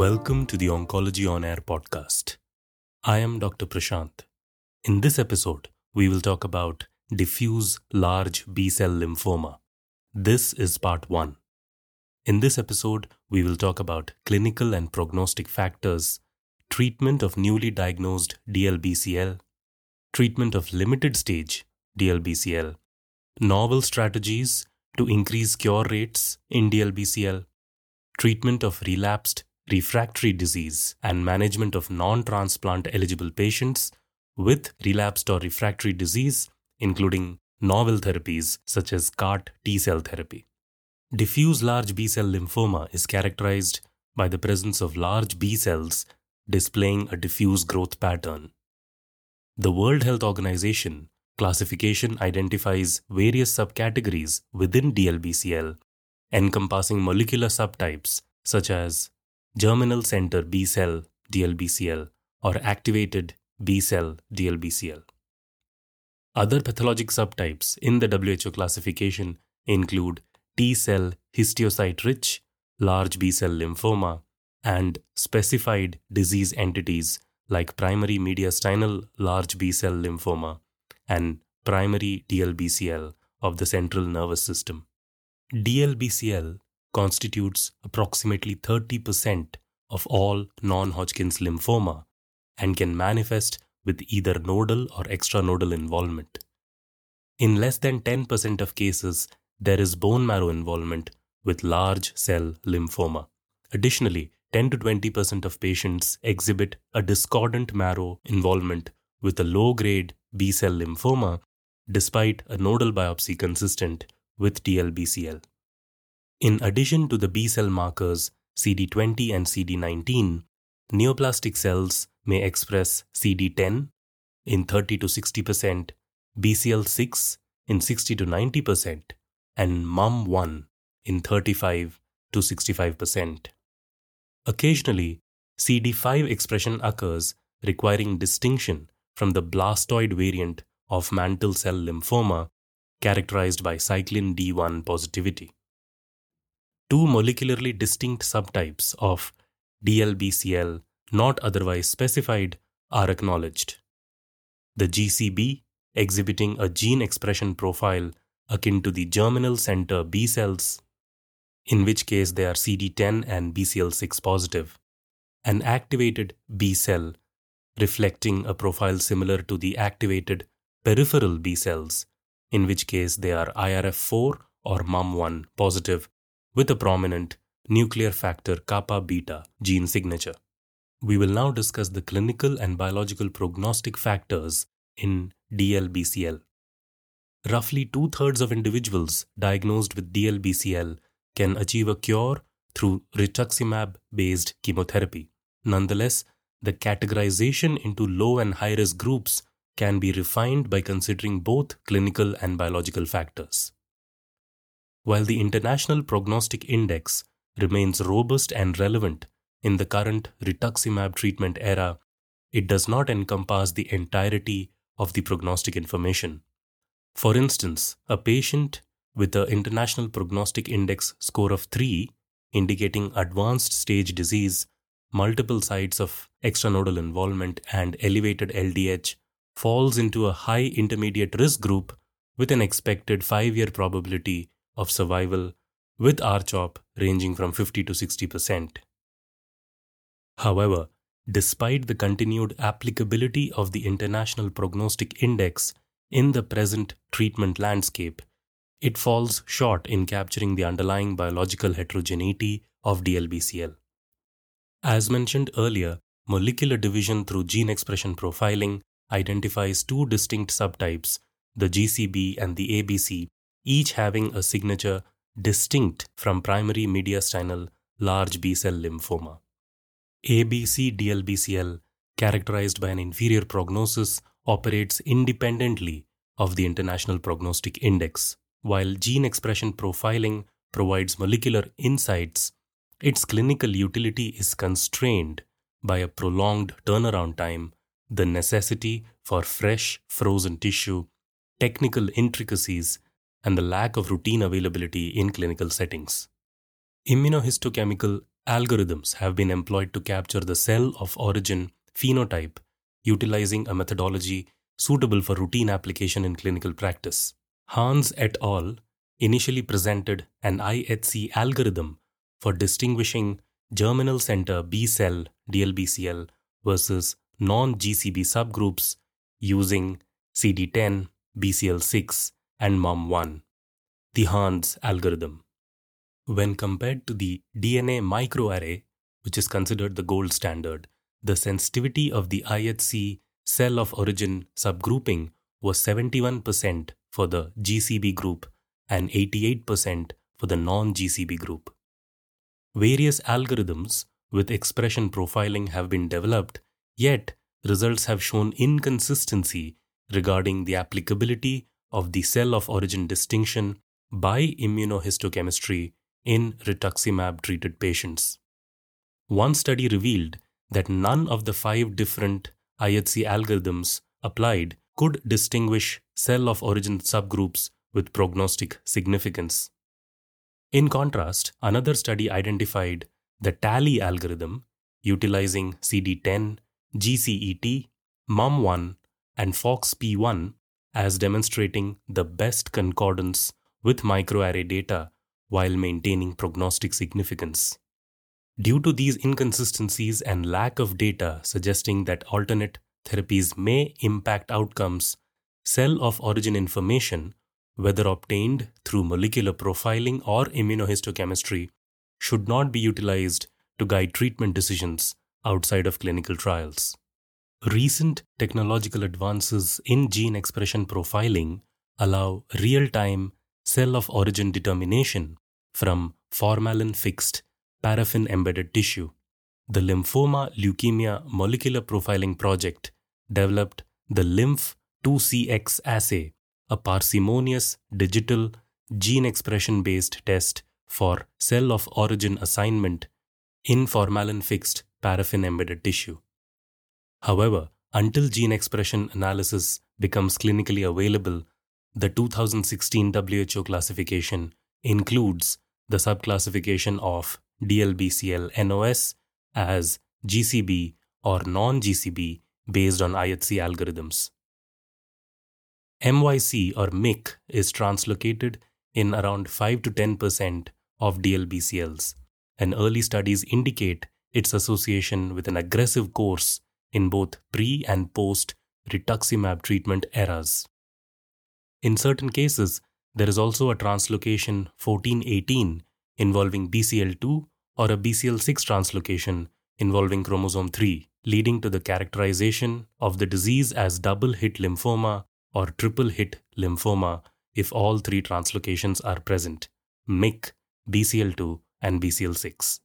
Welcome to the Oncology on Air podcast. I am Dr. Prashant. In this episode, we will talk about diffuse large B cell lymphoma. This is part 1. In this episode, we will talk about clinical and prognostic factors, treatment of newly diagnosed DLBCL, treatment of limited stage DLBCL, novel strategies to increase cure rates in DLBCL, treatment of relapsed refractory disease, and management of non transplant eligible patients with relapsed or refractory disease, including novel therapies such as CAR T cell therapy. Diffuse large B cell lymphoma is characterized by the presence of large B cells displaying a diffuse growth pattern. The World Health Organization classification identifies various subcategories within DLBCL, encompassing molecular subtypes such as germinal center B cell DLBCL or activated B cell DLBCL. Other pathologic subtypes in the WHO classification include T cell histiocyte rich, large B cell lymphoma, and specified disease entities like primary mediastinal large B cell lymphoma and primary DLBCL of the central nervous system. DLBCL constitutes approximately 30% of all non Hodgkin's lymphoma and can manifest with either nodal or extranodal involvement. In less than 10% of cases, there is bone marrow involvement with large cell lymphoma. Additionally, 10 to 20% of patients exhibit a discordant marrow involvement with a low grade B cell lymphoma despite a nodal biopsy consistent with DLBCL. In addition to the B cell markers CD20 and CD19, neoplastic cells may express CD10 in 30 to 60%, BCL6 in 60 to 90%, and MUM1 in 35 to 65%. Occasionally, CD5 expression occurs requiring distinction from the blastoid variant of mantle cell lymphoma characterized by cyclin D1 positivity two molecularly distinct subtypes of DLBCL not otherwise specified are acknowledged. The GCB, exhibiting a gene expression profile akin to the germinal center B cells, in which case they are CD10 and BCL6 positive, an activated B cell, reflecting a profile similar to the activated peripheral B cells, in which case they are IRF4 or MUM1 positive with a prominent nuclear factor kappa beta gene signature. We will now discuss the clinical and biological prognostic factors in DLBCL. Roughly two thirds of individuals diagnosed with DLBCL can achieve a cure through rituximab based chemotherapy. Nonetheless, the categorization into low and high risk groups can be refined by considering both clinical and biological factors. While the International Prognostic Index remains robust and relevant in the current rituximab treatment era, it does not encompass the entirety of the prognostic information. For instance, a patient with an International Prognostic Index score of 3, indicating advanced stage disease, multiple sites of extranodal involvement, and elevated LDH, falls into a high intermediate risk group with an expected 5 year probability of survival with RCHOP ranging from 50 to 60%. However, despite the continued applicability of the International Prognostic Index in the present treatment landscape, it falls short in capturing the underlying biological heterogeneity of DLBCL. As mentioned earlier, molecular division through gene expression profiling identifies two distinct subtypes, the GCB and the ABC, each having a signature distinct from primary mediastinal large B cell lymphoma. ABC DLBCL, characterized by an inferior prognosis, operates independently of the International Prognostic Index. While gene expression profiling provides molecular insights, its clinical utility is constrained by a prolonged turnaround time, the necessity for fresh frozen tissue, technical intricacies, and the lack of routine availability in clinical settings. Immunohistochemical algorithms have been employed to capture the cell of origin phenotype utilizing a methodology suitable for routine application in clinical practice. Hans et al. initially presented an IHC algorithm for distinguishing germinal center B cell DLBCL versus non GCB subgroups using CD10, BCL6, and MUM1, the Hans algorithm. When compared to the DNA microarray, which is considered the gold standard, the sensitivity of the IHC cell of origin subgrouping was 71% for the GCB group and 88% for the non GCB group. Various algorithms with expression profiling have been developed, yet results have shown inconsistency regarding the applicability of the cell of origin distinction by immunohistochemistry in rituximab treated patients. One study revealed that none of the five different IHC algorithms applied could distinguish cell of origin subgroups with prognostic significance. In contrast, another study identified the TALLY algorithm utilizing CD10, GCET, MUM1, and FOXP1 as demonstrating the best concordance with microarray data while maintaining prognostic significance. Due to these inconsistencies and lack of data suggesting that alternate therapies may impact outcomes, cell of origin information, whether obtained through molecular profiling or immunohistochemistry, should not be utilized to guide treatment decisions outside of clinical trials. Recent technological advances in gene expression profiling allow real time cell of origin determination from formalin fixed paraffin embedded tissue. The Lymphoma Leukemia Molecular Profiling Project developed the LYMPH 2CX assay, a parsimonious digital gene expression based test for cell of origin assignment in formalin fixed paraffin embedded tissue. However, until gene expression analysis becomes clinically available, the 2016 WHO classification includes the subclassification of DLBCL NOS as GCB or non GCB based on IHC algorithms. MYC or MYC is translocated in around 5 to 10% of DLBCLs, and early studies indicate its association with an aggressive course in both pre and post rituximab treatment eras. In certain cases, there is also a translocation 1418 involving BCL2 or a BCL6 translocation involving chromosome 3, leading to the characterization of the disease as double hit lymphoma or triple hit lymphoma if all three translocations are present MYC, BCL2, and BCL6.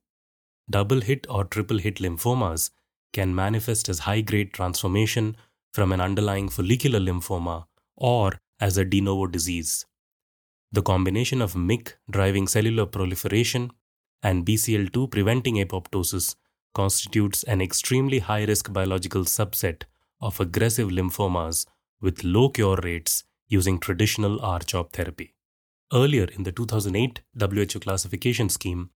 Double hit or triple hit lymphomas can manifest as high grade transformation from an underlying follicular lymphoma or as a de novo disease. The combination of MYC driving cellular proliferation and BCL2 preventing apoptosis constitutes an extremely high risk biological subset of aggressive lymphomas with low cure rates using traditional R-CHOP therapy. Earlier in the 2008 WHO classification scheme,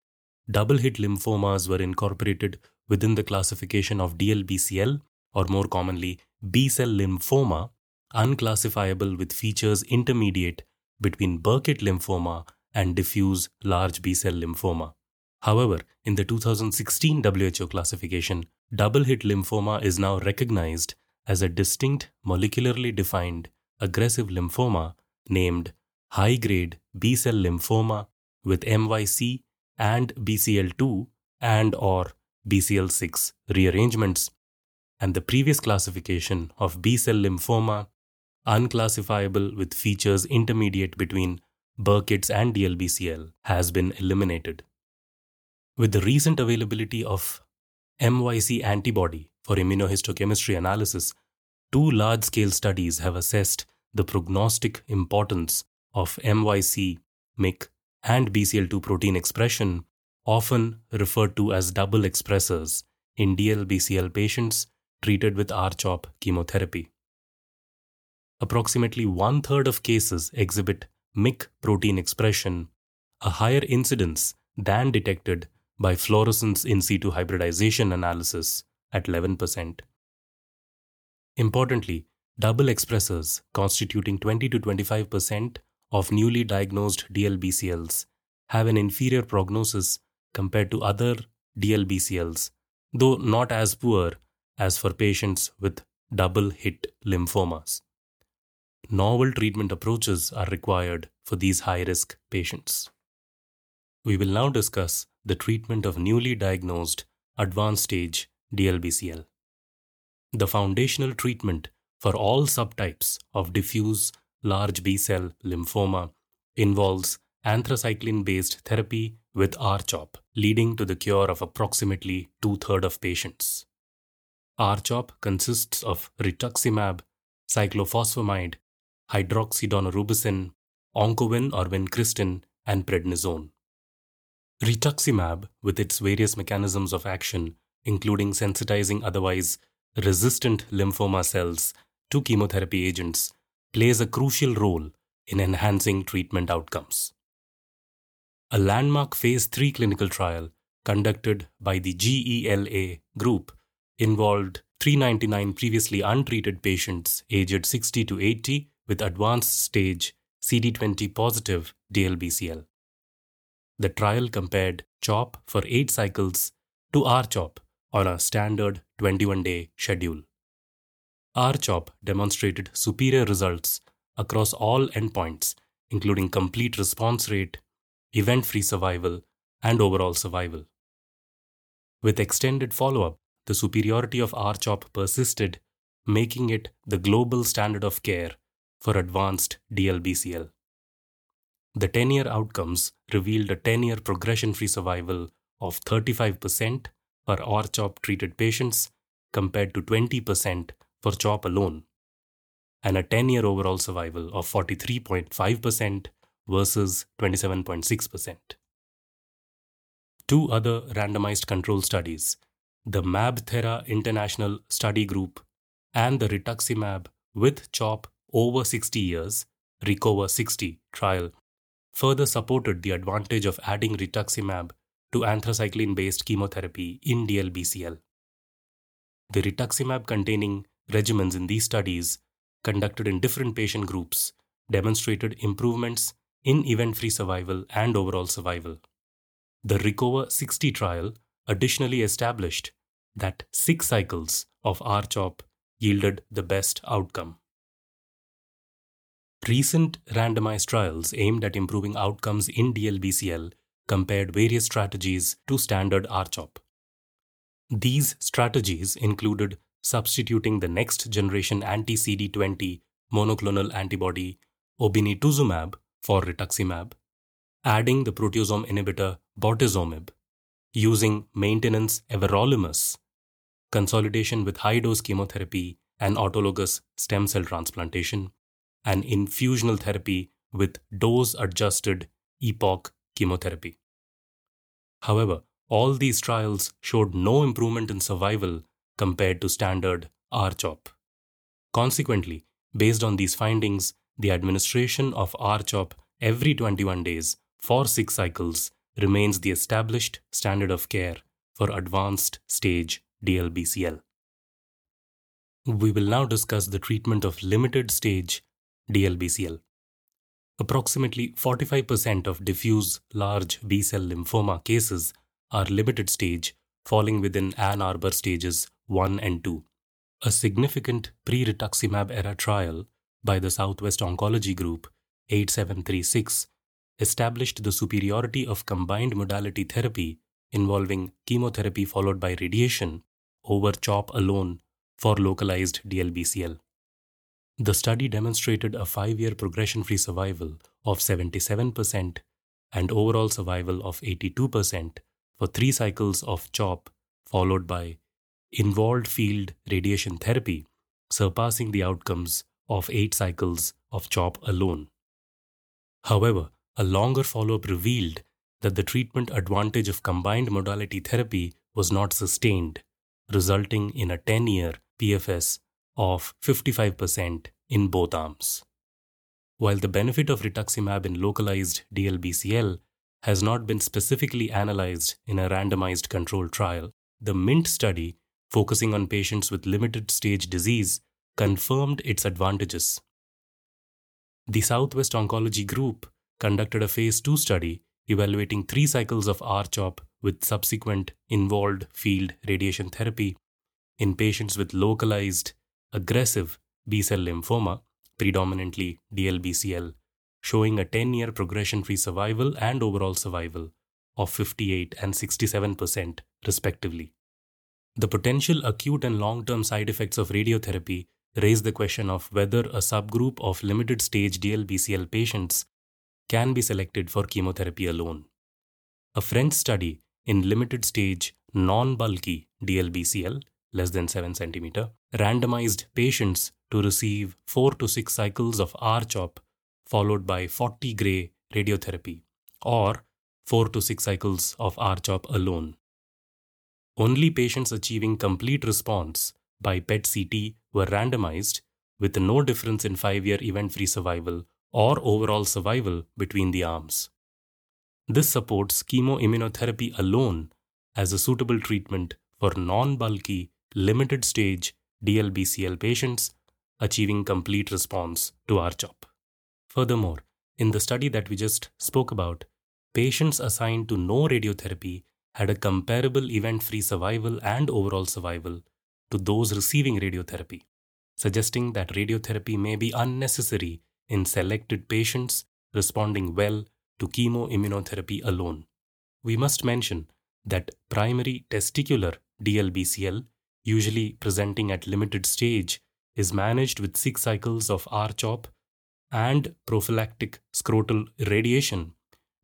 double hit lymphomas were incorporated within the classification of DLBCL or more commonly B cell lymphoma, unclassifiable with features intermediate between Burkitt lymphoma and diffuse large B cell lymphoma. However, in the 2016 WHO classification, double hit lymphoma is now recognized as a distinct molecularly defined aggressive lymphoma named high grade B cell lymphoma with MYC and BCL2 and or BCL6 rearrangements and the previous classification of B cell lymphoma unclassifiable with features intermediate between Burkitt's and DLBCL has been eliminated. With the recent availability of MYC antibody for immunohistochemistry analysis, two large scale studies have assessed the prognostic importance of MYC, MYC, and BCL2 protein expression, often referred to as double expressors, in DLBCL patients treated with RCHOP chemotherapy. Approximately one third of cases exhibit MYC protein expression, a higher incidence than detected by fluorescence in situ hybridization analysis at 11%. Importantly, double expressors constituting 20 to 25% of newly diagnosed DLBCLs have an inferior prognosis compared to other DLBCLs, though not as poor as for patients with double hit lymphomas. Novel treatment approaches are required for these high risk patients. We will now discuss the treatment of newly diagnosed advanced stage DLBCL. The foundational treatment for all subtypes of diffuse large B cell lymphoma involves anthracycline based therapy with R-CHOP, leading to the cure of approximately two thirds of patients. R-CHOP consists of rituximab, cyclophosphamide, hydroxydaunorubicin, oncovin or vincristine, and prednisone. Rituximab, with its various mechanisms of action, including sensitizing otherwise resistant lymphoma cells to chemotherapy agents, plays a crucial role in enhancing treatment outcomes. A landmark phase 3 clinical trial conducted by the GELA group involved 399 previously untreated patients aged 60 to 80 with advanced stage CD20 positive DLBCL. The trial compared CHOP for 8 cycles to R-CHOP on a standard 21 day schedule. R-CHOP demonstrated superior results across all endpoints, including complete response rate, event free survival, and overall survival. With extended follow up, the superiority of R-CHOP persisted, making it the global standard of care for advanced DLBCL. The 10 year outcomes revealed a 10 year progression free survival of 35% for R-CHOP treated patients compared to 20% for CHOP alone, and a 10 year overall survival of 43.5% versus 27.6%. Two other randomized control studies, the MabThera International Study Group and the rituximab with CHOP over 60 years, RICOVER 60 trial, further supported the advantage of adding rituximab to anthracycline based chemotherapy in DLBCL. The rituximab containing regimens in these studies, conducted in different patient groups, demonstrated improvements in event free survival and overall survival. The RICOVER 60 trial additionally established that six cycles of R-CHOP yielded the best outcome. Recent randomized trials aimed at improving outcomes in DLBCL compared various strategies to standard R-CHOP. These strategies included substituting the next generation anti CD20 monoclonal antibody obinutuzumab for rituximab, adding the proteasome inhibitor bortezomib, using maintenance everolimus, consolidation with high dose chemotherapy and autologous stem cell transplantation, and infusional therapy with dose adjusted EPOCH chemotherapy. However, all these trials showed no improvement in survival compared to standard R-CHOP. Consequently, based on these findings, the administration of R-CHOP every 21 days for six cycles remains the established standard of care for advanced stage DLBCL. We will now discuss the treatment of limited stage DLBCL. Approximately 45% of diffuse large B cell lymphoma cases are limited stage, falling within Ann Arbor stages 1 and 2. A significant pre rituximab era trial by the Southwest Oncology Group 8736 established the superiority of combined modality therapy involving chemotherapy followed by radiation over CHOP alone for localized DLBCL. The study demonstrated a five year progression free survival of 77% and overall survival of 82% for three cycles of CHOP, followed by involved field radiation therapy, surpassing the outcomes of eight cycles of CHOP alone. However, a longer follow up revealed that the treatment advantage of combined modality therapy was not sustained, resulting in a 10 year PFS of 55% in both arms. While the benefit of rituximab in localized DLBCL has not been specifically analyzed in a randomized controlled trial, the MINT study, focusing on patients with limited stage disease, confirmed its advantages. The Southwest Oncology Group conducted a phase 2 study evaluating three cycles of RCHOP with subsequent involved field radiation therapy in patients with localized aggressive B cell lymphoma, predominantly DLBCL, showing a 10 year progression free survival and overall survival of 58 and 67%, respectively. The potential acute and long term side effects of radiotherapy raise the question of whether a subgroup of limited stage DLBCL patients can be selected for chemotherapy alone. A French study in limited stage non bulky DLBCL, less than 7 cm, randomized patients to receive 4 to 6 cycles of R-CHOP followed by 40 gray radiotherapy or 4 to 6 cycles of R-CHOP alone. Only patients achieving complete response by PET CT were randomized with no difference in 5 year event free survival or overall survival between the arms. This supports chemoimmunotherapy alone as a suitable treatment for non bulky, limited stage DLBCL patients achieving complete response to R-CHOP. Furthermore, in the study that we just spoke about, patients assigned to no radiotherapy had a comparable event free survival and overall survival to those receiving radiotherapy, suggesting that radiotherapy may be unnecessary in selected patients responding well to chemoimmunotherapy alone. We must mention that primary testicular DLBCL, usually presenting at limited stage, is managed with six cycles of R-CHOP and prophylactic scrotal irradiation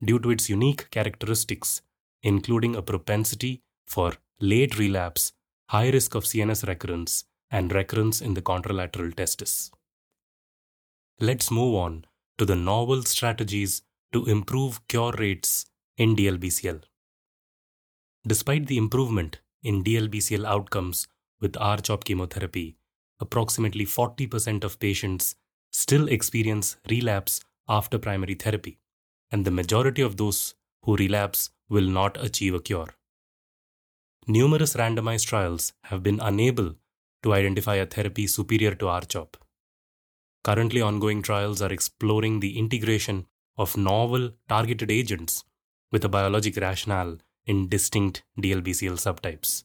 due to its unique characteristics, including a propensity for late relapse, high risk of CNS recurrence, and recurrence in the contralateral testis. Let's move on to the novel strategies to improve cure rates in DLBCL. Despite the improvement in DLBCL outcomes with R-CHOP chemotherapy, approximately 40% of patients still experience relapse after primary therapy, and the majority of those who relapse will not achieve a cure. Numerous randomized trials have been unable to identify a therapy superior to R-CHOP. Currently ongoing trials are exploring the integration of novel targeted agents with a biologic rationale in distinct DLBCL subtypes.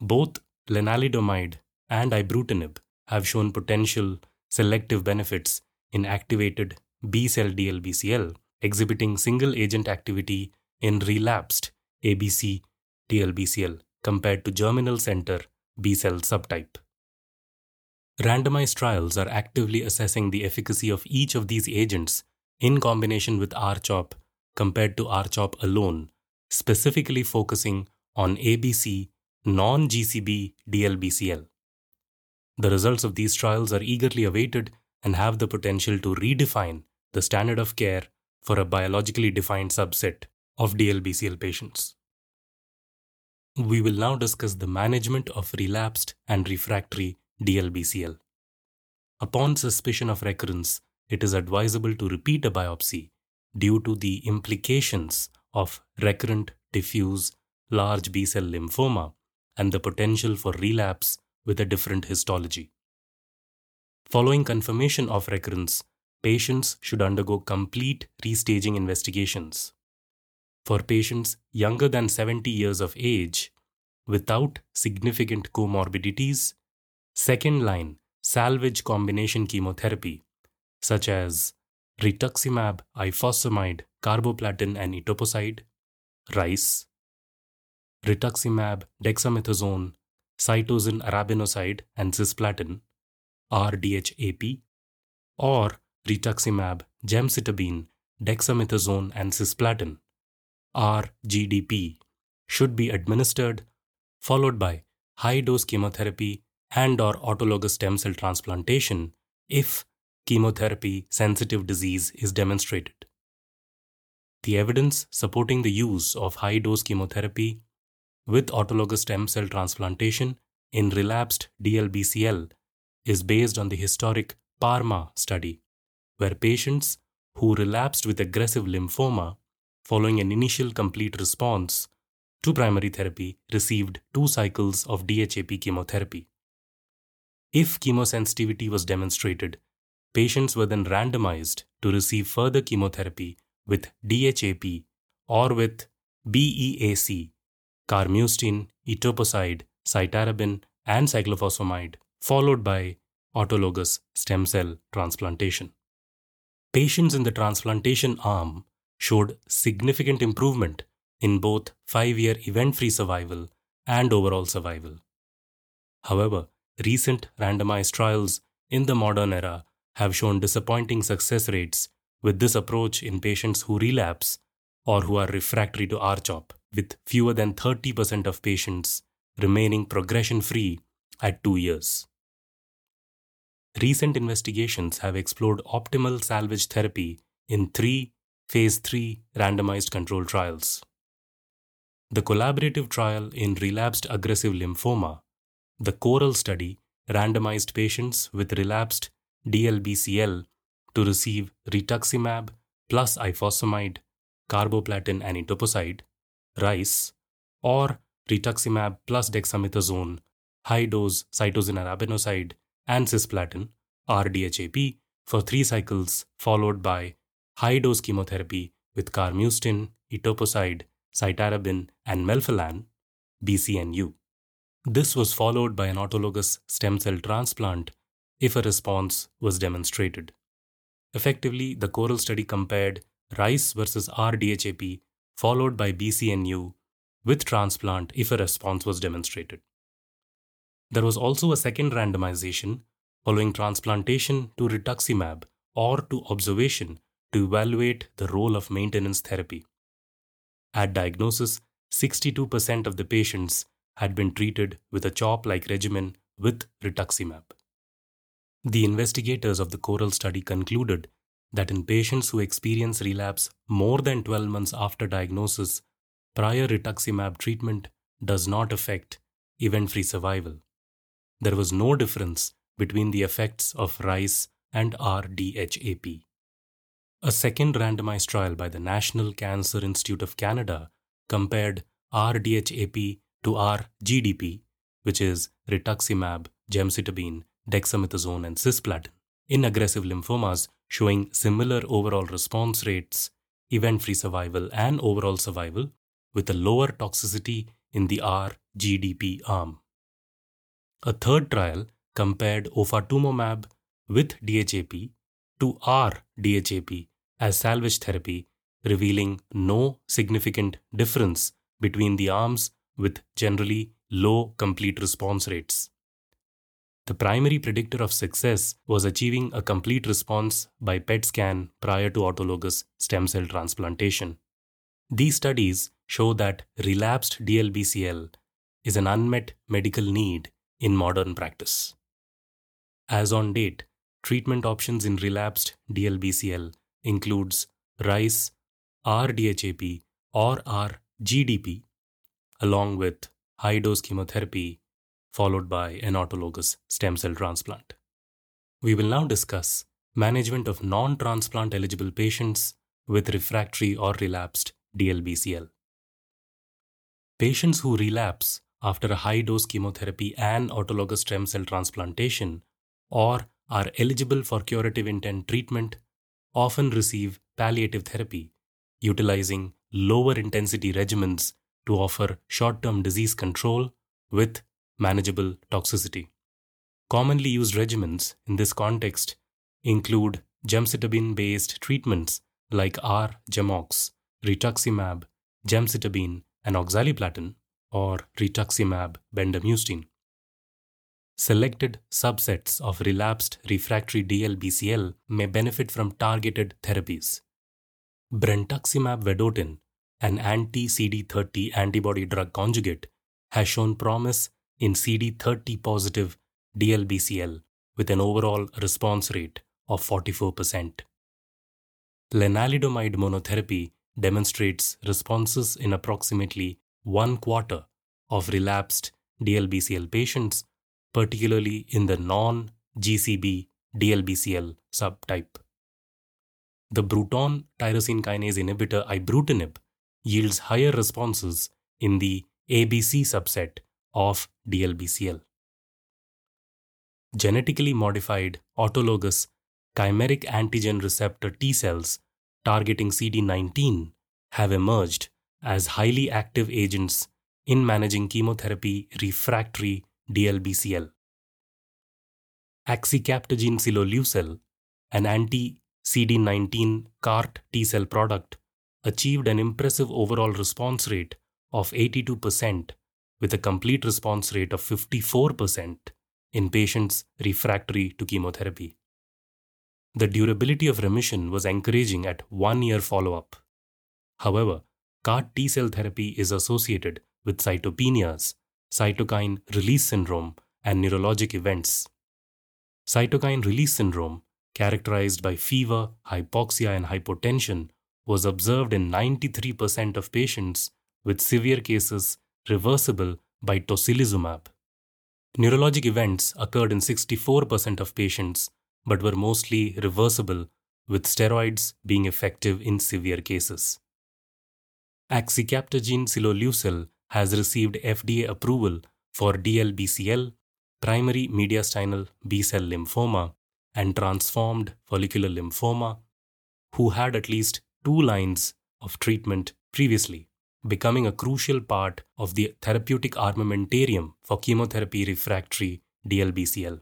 Both lenalidomide and ibrutinib have shown potential selective benefits in activated B cell DLBCL, exhibiting single agent activity in relapsed ABC DLBCL compared to germinal center B cell subtype. Randomized trials are actively assessing the efficacy of each of these agents in combination with RCHOP compared to RCHOP alone, specifically focusing on ABC non GCB DLBCL. The results of these trials are eagerly awaited and have the potential to redefine the standard of care for a biologically defined subset of DLBCL patients. We will now discuss the management of relapsed and refractory DLBCL. Upon suspicion of recurrence, it is advisable to repeat a biopsy due to the implications of recurrent diffuse large B cell lymphoma and the potential for relapse with a different histology. Following confirmation of recurrence, patients should undergo complete restaging investigations. For patients younger than 70 years of age, without significant comorbidities, second line salvage combination chemotherapy, such as rituximab, ifosfamide, carboplatin, and etoposide, RICE, rituximab, dexamethasone, cytosine arabinoside, and cisplatin, RDHAP, or rituximab, gemcitabine, dexamethasone, and cisplatin, RGDP, should be administered, followed by high dose chemotherapy and or autologous stem cell transplantation if chemotherapy sensitive disease is demonstrated. The evidence supporting the use of high dose chemotherapy with autologous stem cell transplantation in relapsed DLBCL is based on the historic PARMA study, where patients who relapsed with aggressive lymphoma following an initial complete response to primary therapy received two cycles of DHAP chemotherapy. If chemosensitivity was demonstrated, patients were then randomized to receive further chemotherapy with DHAP or with BEAC, carmustine, etoposide, cytarabine, and cyclophosphamide, followed by autologous stem cell transplantation. Patients in the transplantation arm showed significant improvement in both five year event free survival and overall survival. However, recent randomized trials in the modern era have shown disappointing success rates with this approach in patients who relapse or who are refractory to RCHOP, with fewer than 30% of patients remaining progression free at two years. Recent investigations have explored optimal salvage therapy in three phase 3 randomized controlled trials. The collaborative trial in relapsed aggressive lymphoma, the CORAL study, randomized patients with relapsed DLBCL to receive rituximab plus ifosfamide, carboplatin and etoposide, RICE, or rituximab plus dexamethasone, high dose cytosine arabinoside, and cisplatin, RDHAP, for three cycles, followed by high dose chemotherapy with carmustine, etoposide, cytarabine, and melphalan, BCNU. This was followed by an autologous stem cell transplant if a response was demonstrated. Effectively, the CORAL study compared RICE versus RDHAP followed by BCNU with transplant if a response was demonstrated. There was also a second randomization following transplantation to rituximab or to observation to evaluate the role of maintenance therapy. At diagnosis, 62% of the patients had been treated with a CHOP like regimen with rituximab. The investigators of the CORAL study concluded that in patients who experience relapse more than 12 months after diagnosis, prior rituximab treatment does not affect event free survival. There was no difference between the effects of RICE and RDHAP. A second randomized trial by the National Cancer Institute of Canada compared RDHAP to RGDP, which is rituximab, gemcitabine, dexamethasone, and cisplatin, in aggressive lymphomas, showing similar overall response rates, event free survival, and overall survival, with a lower toxicity in the RGDP arm. A third trial compared ofatumumab with DHAP to R-DHAP as salvage therapy, revealing no significant difference between the arms with generally low complete response rates. The primary predictor of success was achieving a complete response by PET scan prior to autologous stem cell transplantation. These studies show that relapsed DLBCL is an unmet medical need in modern practice. As on date, treatment options in relapsed DLBCL includes RICE, RDHAP, or RGDP, along with high dose chemotherapy, followed by an autologous stem cell transplant. We will now discuss management of non transplant eligible patients with refractory or relapsed DLBCL. Patients who relapse after a high dose chemotherapy and autologous stem cell transplantation or are eligible for curative intent treatment often receive palliative therapy, utilizing lower intensity regimens to offer short term disease control with manageable toxicity. Commonly used regimens in this context include gemcitabine based treatments like R-GemOx, rituximab, gemcitabine, and oxaliplatin, or rituximab bendamustine. Selected subsets of relapsed refractory DLBCL may benefit from targeted therapies. Brentuximab vedotin, an anti CD30 antibody drug conjugate, has shown promise in CD30 positive DLBCL with an overall response rate of 44%. Lenalidomide monotherapy demonstrates responses in approximately one quarter of relapsed DLBCL patients particularly in the non GCB DLBCL subtype. the Bruton tyrosine kinase inhibitor ibrutinib yields higher responses in the ABC subset of DLBCL. Genetically modified autologous chimeric antigen receptor T cells targeting CD19 have emerged as highly active agents in managing chemotherapy refractory DLBCL. Axicabtagene ciloleucel, an anti CD19 CART T cell product, achieved an impressive overall response rate of 82% with a complete response rate of 54% in patients refractory to chemotherapy. The durability of remission was encouraging at one year follow up. However, CAR T cell therapy is associated with cytopenias, cytokine release syndrome, and neurologic events. Cytokine release syndrome, characterized by fever, hypoxia, and hypotension, was observed in 93% of patients, with severe cases reversible by tocilizumab. Neurologic events occurred in 64% of patients but were mostly reversible, with steroids being effective in severe cases. Axicabtagene ciloleucel has received FDA approval for DLBCL, primary mediastinal B-cell lymphoma, and transformed follicular lymphoma, who had at least two lines of treatment previously, becoming a crucial part of the therapeutic armamentarium for chemotherapy refractory DLBCL.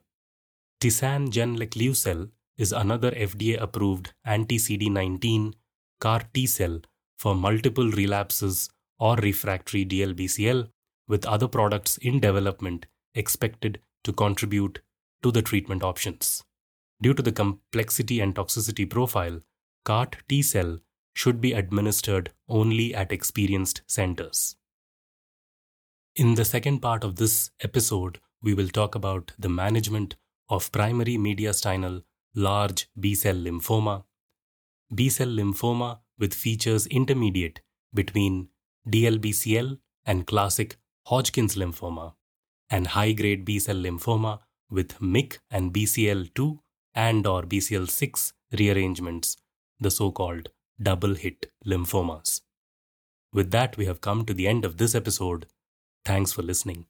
Tisagenlecleucel is another FDA approved anti CD19 CAR T cell for multiple relapses or refractory DLBCL, with other products in development expected to contribute to the treatment options. Due to the complexity and toxicity profile, CART T cell should be administered only at experienced centers. In the second part of this episode, we will talk about the management of primary mediastinal large B cell lymphoma, B cell lymphoma with features intermediate between DLBCL and classic Hodgkin's lymphoma, and high grade B cell lymphoma with MYC and BCL2 and or BCL6 rearrangements, the so-called double hit lymphomas. With that, we have come to the end of this episode. Thanks for listening.